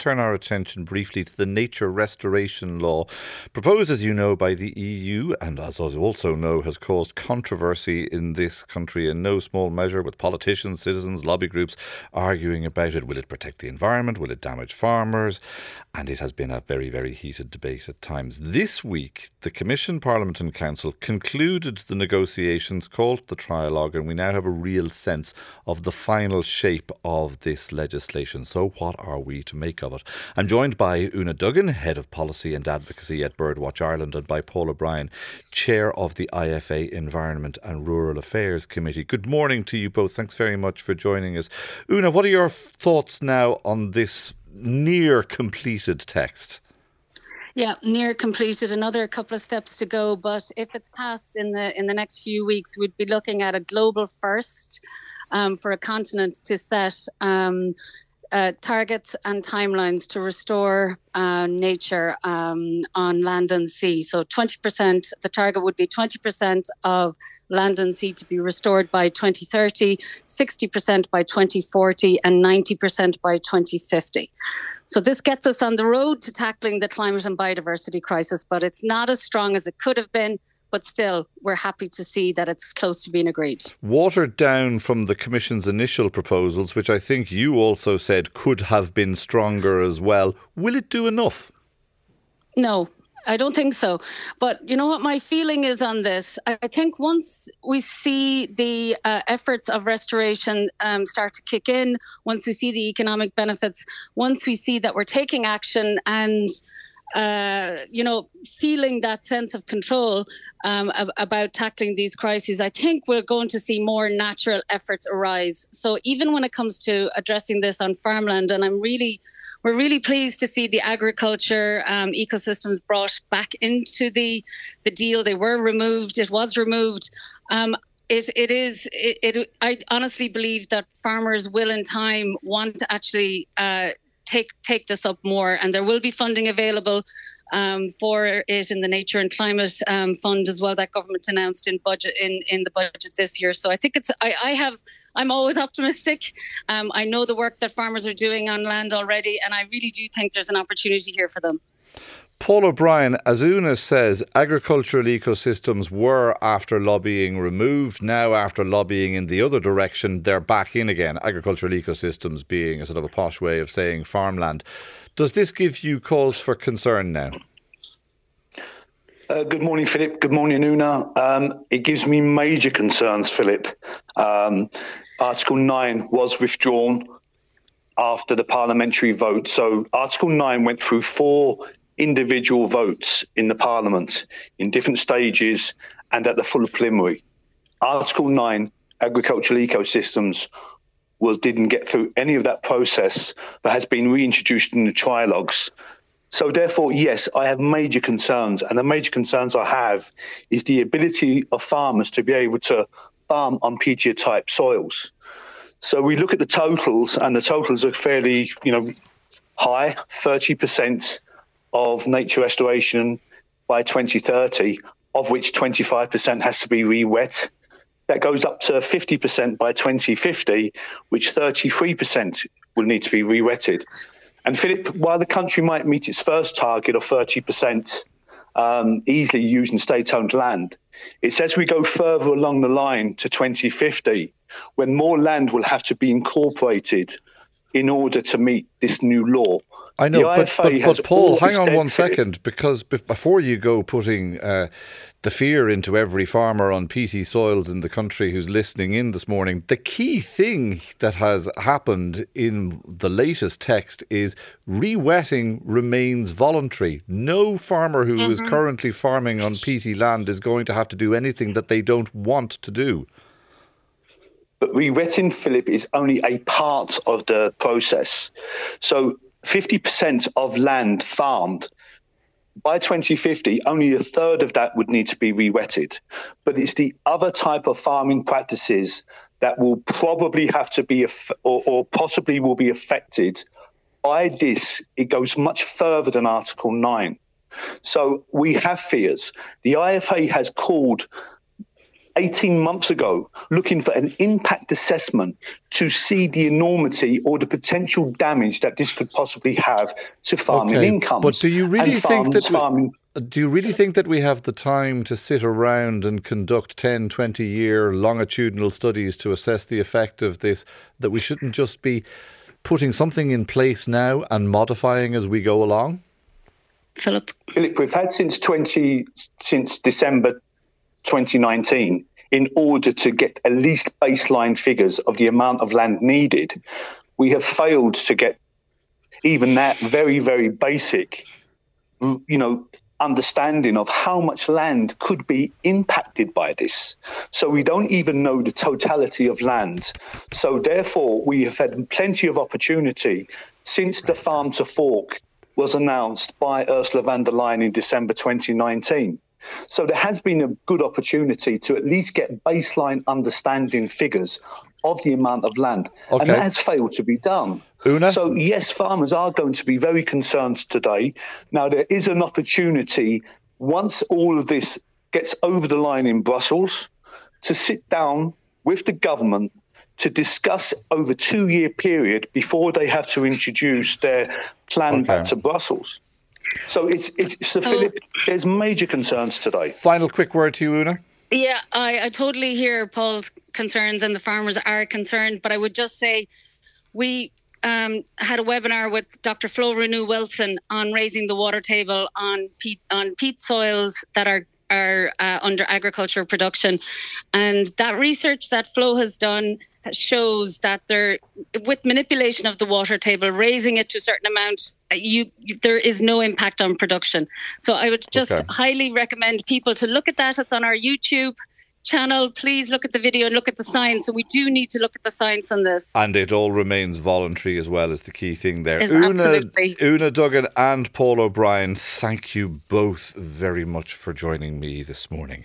turn our attention briefly to the nature restoration law, proposed, as you know, by the EU, and as you also know, has caused controversy in this country in no small measure, with politicians, citizens, lobby groups arguing about it. Will it protect the environment? Will it damage farmers? And it has been a very, very heated debate at times. This week, the Commission, Parliament, and Council concluded the negotiations, called the trialogue, and we now have a real sense of the final shape of this legislation. So, what are we to make of it? I'm joined by Oonagh Duggan, Head of Policy and Advocacy at Birdwatch Ireland, and by Paul O'Brien, Chair of the IFA Environment and Rural Affairs Committee. Good morning to you both. Thanks very much for joining us. Oonagh, what are your thoughts now on this near completed text? Yeah, near completed. Another couple of steps to go, but if it's passed in the in the next few weeks, we'd be looking at a global first um, for a continent to set um, uh, targets and timelines to restore uh, nature um, on land and sea. So 20%, the target would be 20% of land and sea to be restored by 2030, 60% by 2040, and 90% by 2050. So this gets us on the road to tackling the climate and biodiversity crisis, but it's not as strong as it could have been but still, we're happy to see that it's close to being agreed. Watered down from the Commission's initial proposals, which I think you also said could have been stronger as well, will it do enough? No, I don't think so. But you know what my feeling is on this? I think once we see the uh, efforts of restoration um, start to kick in, once we see the economic benefits, once we see that we're taking action and uh, you know, feeling that sense of control um, ab- about tackling these crises, I think we're going to see more natural efforts arise. So even when it comes to addressing this on farmland, and I'm really, we're really pleased to see the agriculture um, ecosystems brought back into the the deal. They were removed. It was removed. Um, it, it is it, it, I honestly believe that farmers will in time want to actually uh, take take this up more, and there will be funding available um, for it in the Nature and Climate um, Fund as well that government announced in budget in, in the budget this year. So I think it's I, I have I'm always optimistic. Um, I know the work that farmers are doing on land already, and I really do think there's an opportunity here for them. Paul O'Brien, as Oonagh says, agricultural ecosystems were, after lobbying, removed. Now, after lobbying in the other direction, they're back in again. Agricultural ecosystems being a sort of a posh way of saying farmland. Does this give you cause for concern now? Uh, good morning, Philip. Good morning, Oonagh. Um, it gives me major concerns, Philip. Um, Article 9 was withdrawn after the parliamentary vote. So, Article 9 went through four individual votes in the Parliament in different stages and at the full plenary. Article 9, agricultural ecosystems, was didn't get through any of that process, but has been reintroduced in the trilogues. So therefore, yes, I have major concerns, and the major concerns I have is the ability of farmers to be able to farm on peaty type soils. So we look at the totals, and the totals are fairly, you know, high, thirty percent of nature restoration by 2030, of which 25% has to be re-wet. That goes up to 50% by 2050, which 33% will need to be re-wetted. And Philip, while the country might meet its first target of 30% um, easily using state-owned land, it says we go further along the line to 2050, when more land will have to be incorporated in order to meet this new law. I know, but, but, but Paul, hang on one second, because before you go putting uh, the fear into every farmer on peaty soils in the country who's listening in this morning, the key thing that has happened in the latest text is re-wetting remains voluntary. No farmer who mm-hmm. is currently farming on peaty land is going to have to do anything that they don't want to do. But re-wetting, Philip, is only a part of the process. So 50% of land farmed by 2050, only a third of that would need to be re-wetted. But it's the other type of farming practices that will probably have to be, or, or possibly will be affected by this. It goes much further than Article 9. So we have fears. The IFA has called 18 months ago looking for an impact assessment to see the enormity or the potential damage that this could possibly have to farming Okay, incomes. but do you really and think that farms- we- farming Do you really think that we have the time to sit around and conduct 10, 20 year longitudinal studies to assess the effect of this? That we shouldn't just be putting something in place now and modifying as we go along? Philip. Philip, we've had since 20 since December 2019 in order to get at least baseline figures of the amount of land needed. We have failed to get even that very very basic mm, you know understanding of how much land could be impacted by this. So we don't even know the totality of land. So therefore, we have had plenty of opportunity since the farm to fork was announced by Ursula von der Leyen in December 2019. So there has been a good opportunity to at least get baseline understanding figures of the amount of land, Okay. and that has failed to be done. Oonagh? So yes, farmers are going to be very concerned today. Now there is an opportunity once all of this gets over the line in Brussels to sit down with the government to discuss over two year period before they have to introduce their plan back to Brussels. So it's it's so, So- Philip, there's major concerns today. Final quick word to you, Oonagh. Yeah, I, I totally hear Paul's concerns, and the farmers are concerned. But I would just say we um, had a webinar with Dr. Flo Renou-Wilson on raising the water table on peat on peat soils that are are uh, under agricultural production, and that research that Flo has done shows that there, with manipulation of the water table, raising it to a certain amount, uh, you, you there is no impact on production. So I would just Okay. highly recommend people to look at that. It's on our YouTube channel. Please look at the video and look at the science. So we do need to look at the science on this. And it all remains voluntary as well as the key thing there. Yes, Oonagh, absolutely. Oonagh Duggan and Paul O'Brien, thank you both very much for joining me this morning.